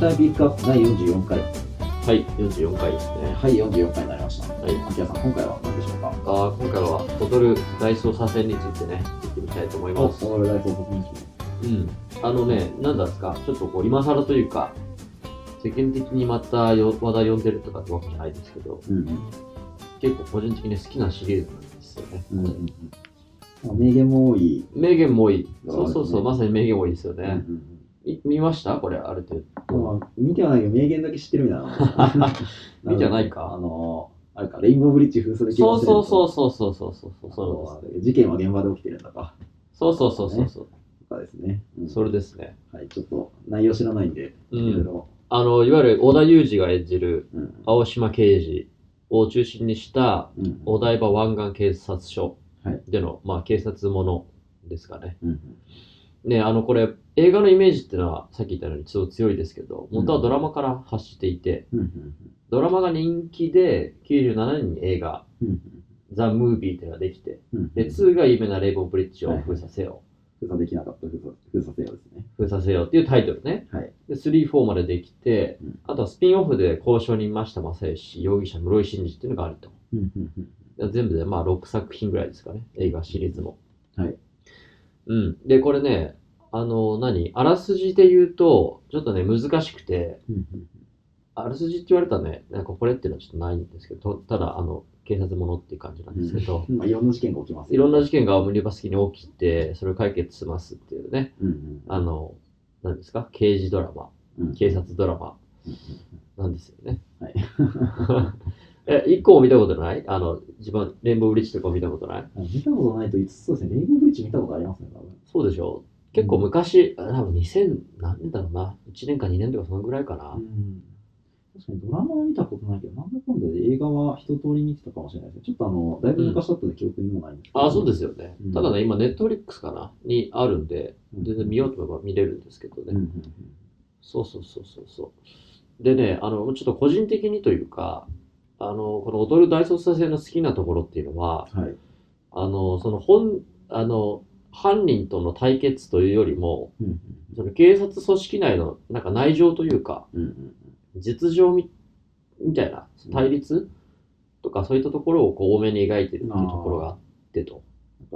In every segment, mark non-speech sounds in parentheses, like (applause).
タイムピックアップ第44回。はい、44回ですね。はい、44回になりました。はい秋谷さん、今回は何でしょうか？あー今回は踊る大捜査線についてね、聞いてみたいと思います。オールライフオブうん。あのね、なんだですか、ちょっとこう、今更というか、世間的にまたよ話題呼んでるとかってわけじゃないですけど、うん結構個人的に好きなシリーズなんですよね。うん。うんうん名言も多い。名言も多い。そうそうそうまさに名言多いですよね。うんうんみ見ました？これ、ある程度。うんまあ、見てはないけど、名言だけ知ってるみたいな。(laughs) 見てはないかあの、あれか、レインボーブリッジ封鎖できそうそうう。そうそうそうそうそうそう事件は現場で起きてるんだか。そうそうそうそうそう。とかですね。うんそれですね。はい、ちょっと内容知らないんで、うん。いろいろ。あの、いわゆる織田裕二が演じるうん青島刑事を中心にしたうんお台場湾岸警察署はいでの、まあ、警察ものですかね。うんね、あの、これ、映画のイメージっていうのは、さっき言ったようにすごい強いですけど、元はドラマから発していて、うんうんドラマが人気で、97年に映画、うんザ・ムービーっていうのができて、うんで、2が有名なレイボーブリッジを封鎖せよ、封鎖できなかった封鎖封鎖せよですね。封鎖せよっていうタイトルね。はい。で、3、4までできてうん、あとはスピンオフで交渉人増田正義、容疑者室井慎二っていうのがあると。全部でまあ6作品ぐらいですかね、映画シリーズも。はい。うん。で、これね、あの、何？あらすじで言うと、ちょっとね、難しくて、あらすじって言われたらね、なんかこれっていうのはちょっとないんですけど、とただ、あの、警察ものっていう感じなんですけど、うんまあいろんな事件が起きます。いろんな事件がオムニバス期に起きて、それを解決しますっていうね、うんうんあの、何ですか？刑事ドラマ、うん警察ドラマうんなんですよね。はい。(laughs) え、一個も見たことない？あの、自分、レインボーブリッジとか見たことない？あ見たことないと言いつつ、そうですね、レインボーブリッジ見たことありますね、多分。そうでしょ結構昔、あ多分2000何年だろうな。1年か2年とかそのぐらいかな。うん確かにドラマは見たことないけど、なんだかんだで映画は一通り見てたかもしれないですね。ちょっとあの、だいぶ昔だったんで記憶にもないんですけど。あ、そうですよね。うんただね、今、ネットフリックスかな？にあるんで、うん全然見ようと思えば見れるんですけどね。うんうんそうそうそうそうそう。でね、あの、ちょっと個人的にというか、あの、この踊る大捜査線の好きなところっていうのは、うん。はい。あの、その本、あの、犯人との対決というよりも、うんうんその警察組織内のなんか内情というか、うんうん実情みみたいな対立？とかそういったところをこう多めに描いてるっていうところがあってと。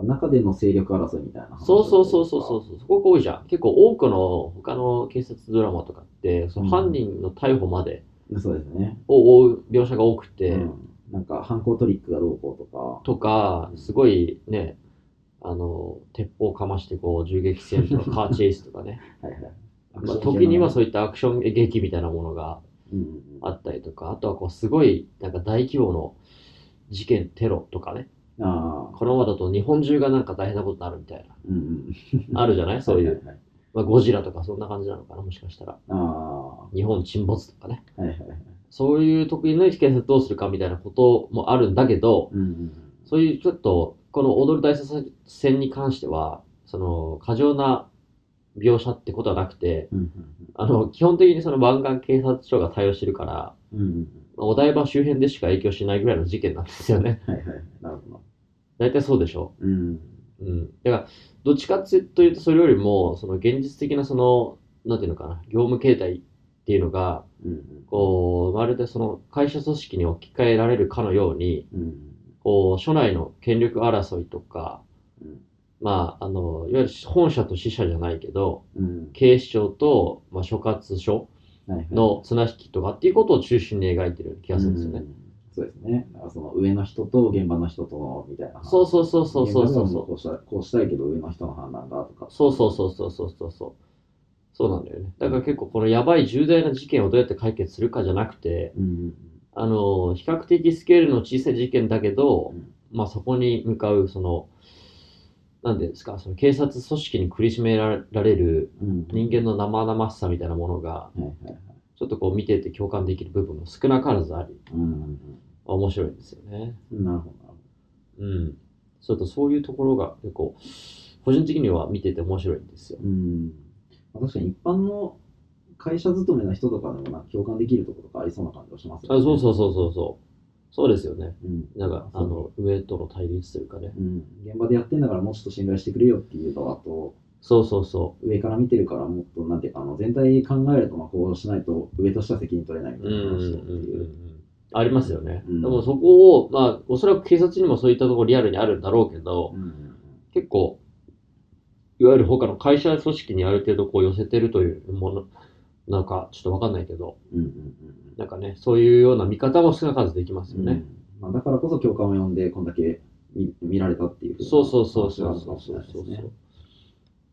中での勢力争いみたいな話そうそうそうそうそうそう。そこが多いじゃん。結構多くの他の警察ドラマとかって、その犯人の逮捕までう。そうですね。を追う描写が多くて、うんなんか犯行トリックがどうこうとか。とか、すごいね、あの、鉄砲かましてこう銃撃戦とか (laughs) カーチェイスとかね。はいはい。まあ、時にはそういいったアクション劇みたいなものが。あったりとか、あとはこうすごいなんか大規模の事件、テロとかね。ああ。このままだと日本中がなんか大変なことになるみたいな。うんうん。あるじゃない？そういう。はいはいはい。まあ、ゴジラとかそんな感じなのかなもしかしたら。ああ。日本沈没とかね。はいはいはい。そういう得意の警察どうするかみたいなこともあるんだけど、うんうんそういうちょっと、この踊る大捜査線に関しては、その、過剰な描写ってことはなくて、うん。うんあの、基本的にその湾岸警察署が対応してるから、うんうん。お台場周辺でしか影響しないぐらいの事件なんですよね。はいはい。なるほど。大体そうでしょ？うん。うん。だから、どっちかっていうと、それよりも、その現実的なその、なんていうのかな、業務形態っていうのが、うんうん。こう、まるでその会社組織に置き換えられるかのように、うん。こう、署内の権力争いとか、うんまあ、あの、いわゆる本社と支社じゃないけど、うん。警視庁と、まあ、所括署。の綱引きとかっていうことを中心に描いてる気がするんですよね。うんそうですね。だからその上の人と現場の人とのみたいな話。そうそうそうそうそうそうこうしたいけど上の人の判断がとか。そうそうそうそうそうそうそう。なんだよね。だから結構このやばい重大な事件をどうやって解決するかじゃなくて、うんうんあの、比較的スケールの小さい事件だけど、うんまあそこに向かう、その、なんですか、その警察組織に苦しめられるうん。人間の生々しさみたいなものが。ちょっとこう見てて共感できる部分も少なからずあり、うんうん面白いんですよね。うん。なるほどうん。ちょっとそういうところが結構、個人的には見てて面白いんですよ。うん。まあ確かに一般の会社勤めの人とかでもなんか共感できるところとかありそうな感じがしますあそうそうそうそうそう。そうですよね。う。うん。なんか、あの、上との対立というかね。うん。現場でやってんだからもうちょっと信頼してくれよっていう側と、そうそうそ上から見てるからもっとなんていうかあの全体考えるとまあこうしないと上としては責任取れないみたいな話だっていうう。ん。ありますよね。うんでもそこを、まあ、おそらく警察にもそういったところリアルにあるんだろうけど、うんうん結構、いわゆる他の会社組織にある程度こう寄せてるというもの、なんかちょっとわかんないけど、うんうんうんなんかね、そういうような見方も少なからずできますようん。ね。まあ、だからこそ共感を呼んでこんだけ見見られたっていう。そうそうそうそうそうそうそう。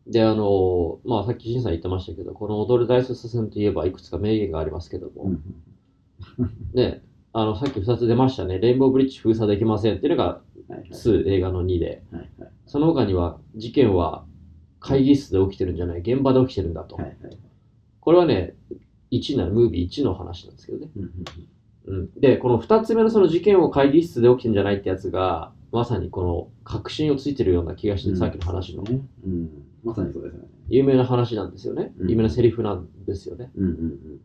であの、まあさっき新さん言ってましたけど、この踊る大捜査線といえばいくつか名言がありますけども、うんね、あの、さっき2つ出ましたね、レインボーブリッジ封鎖できませんっていうのがはいはい。2、映画の2で、はいはい。その他には事件は会議室で起きてるんじゃない、現場で起きてるんだと。はいはいこれはね、1な、ムービー1の話なんですけどね。うんうんうん、で、この2つ目のその事件を会議室で起きてるんじゃないってやつが、まさにこの確信をついてるような気がして、うんさっきの話のねうん、まさにそうですよね。有名な話なんですよね。うん有名なセリフなんですよね。うんうん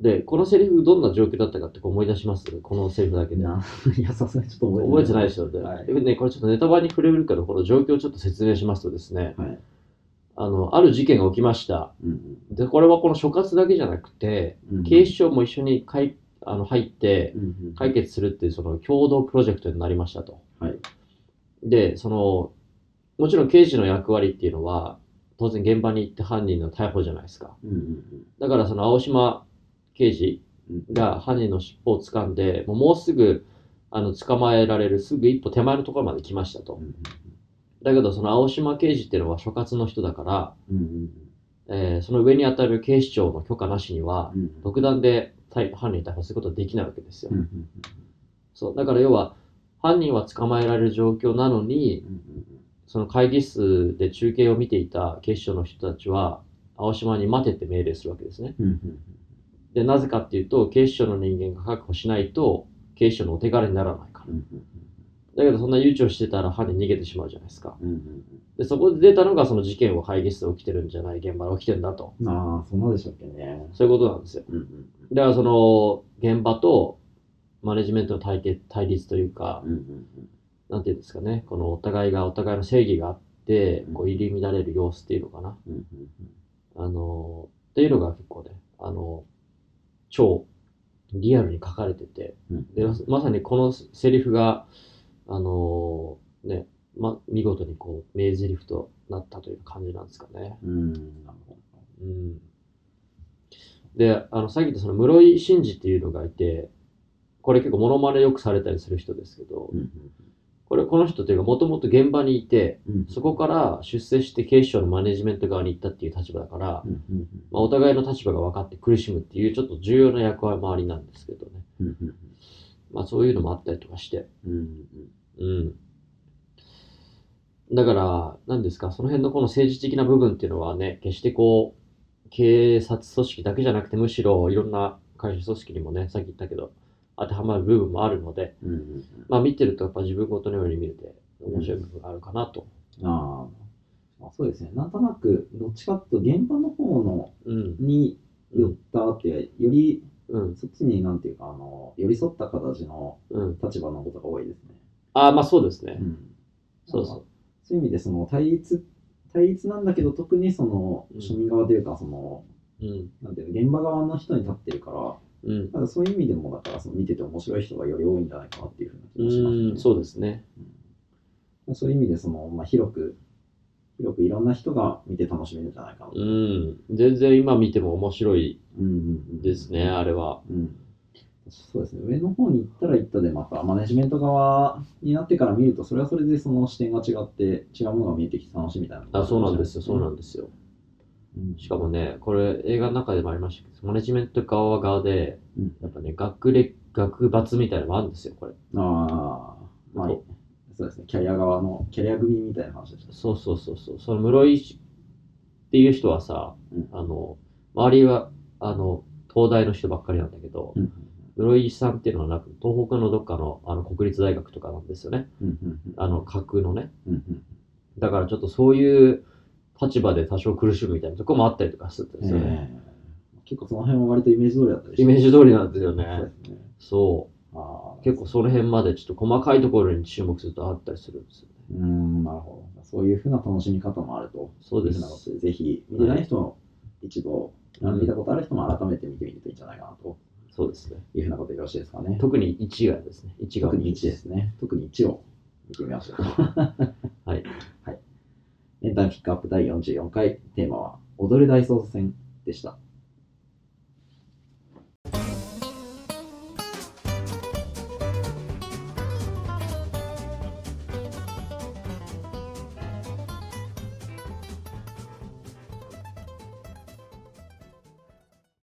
で、このセリフどんな状況だったかってこう思い出します？このセリフだけうん。で。な、いや、さすがにちょっと覚えて覚えてないでしょ。ではいでね、これちょっとネタバレに触れるけど、この状況をちょっと説明しますとですね、はい。あの、ある事件が起きました。うんで、これはこの所轄だけじゃなくて、うん。警視庁も一緒にかいあの入って解決するっていうその共同プロジェクトになりましたと。はい。で、その、もちろん刑事の役割っていうのは、当然現場に行って犯人の逮捕じゃないですか。だからその青島刑事うん。が犯人の尻尾を掴んで、もうすぐあの捕まえられるすぐ一歩手前のところまで来ましたとう。んだけどその青島刑事っていうのは所轄の人だから、えーその上に当たる警視庁の許可なしには、うん独断で逮犯人逮捕することはできないわけですよ。そう。だから要は、犯人は捕まえられる状況なのに、うんその会議室で中継を見ていた警視庁の人たちは、青島に待てって命令するわけですね。で、なぜかっていうと、警視庁の人間が確保しないと、警視庁のお手柄にならないから。うんだけど、そんな悠長してたら犯人逃げてしまうじゃないですか。うんうんで、そこで出たのが、その事件を会議室で起きてるんじゃない、現場で起きてるんだと。うん。ああ、そんなでしたっけね。そういうことなんですよ。うんうんだから、その、現場と、マネジメントの対決対立というか、うんうんなんていうんですかね、このお互いがお互いの正義があってうん、こう入り乱れる様子っていうのかな。うんうんあの、っていうのが結構ね、あの、超リアルに書かれてて、うんでまさにこのセリフが、あのね、ま、見事にこう、名台詞となったという感じなんですかね。うん。うん。で、あの、さっき言ったその室井慎二っていうのがいて、これ結構モノマネよくされたりする人ですけどど。、うんこれこの人というかもともと現場にいて、うんそこから出世して警視庁のマネジメント側に行ったっていう立場だから、うんうんまあ、お互いの立場が分かって苦しむっていうちょっと重要な役割なんですけどね。うんうんまあそういうのもあったりとかして。うんうん。だから、何ですか、その辺のこの政治的な部分っていうのはね、決してこう、警察組織だけじゃなくて、むしろいろんな会社組織にもね、さっき言ったけど、当てはまる部分もあるので、うんうんまあ見てるとやっぱ自分ごとのように見れて面白い部分があるかなと。ああ、まあ、そうですね。なんとなく、どっちかっていうと、現場の方のうん。に寄ったって、より、うん。そっちになんていうか、あの、寄り添った形のうん。立場のことが多いですね。ああ、まあそうですね。んそうそう。そういう意味で、その対立、対立なんだけど、特にそのうん庶民側というか、その、うん。なんていうの、現場側の人に立ってるから、うん。ただそういう意味でも、だからその見てて面白い人がより多いんじゃないかなっていうふうな気うがしますね。ん、そうですね。うんそういう意味で、その、まあ、広く、広くいろんな人が見て楽しめるんじゃないかなと。うん。全然今見ても面白いうんうんうんですね、あれは。うん。そうですね。上の方に行ったら行ったで、またマネジメント側になってから見ると、それはそれでその視点が違って、違うものが見えてきて楽しいみたいなあ、そうなんですよ、そうなんでですよ。す。しかもね、これ映画の中でもありましたけど、マネジメント側は側で、うんやっぱね、学歴、学罰みたいなのもあるんですよ、これ。ああそう、ですね。キャリア側の、キャリア組みたいな話でした。そうそうそうそう。その室井っていう人はさ、うんあの、周りは、あの、東大の人ばっかりなんだけど、うん室井さんっていうのはなく、東北のどっかのあの国立大学とかなんですよね。うんうんあの、架空のね。だからちょっとそういう立場で多少苦しむみたいなところもあったりとかするんですよね。ええ結構その辺は割とイメージ通りだったりイメージ通りなんですよそうね。そああ、結構その辺までちょっと細かいところに注目するとあったりするんですよね。うーん、なるほど。そういうふうな楽しみ方もあると。そうですなことで、ぜひ、見てない人も一度、うん見たことある人も改めて見てみるといいんじゃないかなとそうですね。いうふうなことでよろしいですかね。特に1がですね。1が特に1ですね。特に1を見てみましょう。(laughs) はい。エンタメピックアップ第44回、テーマは、踊る大捜査線でした。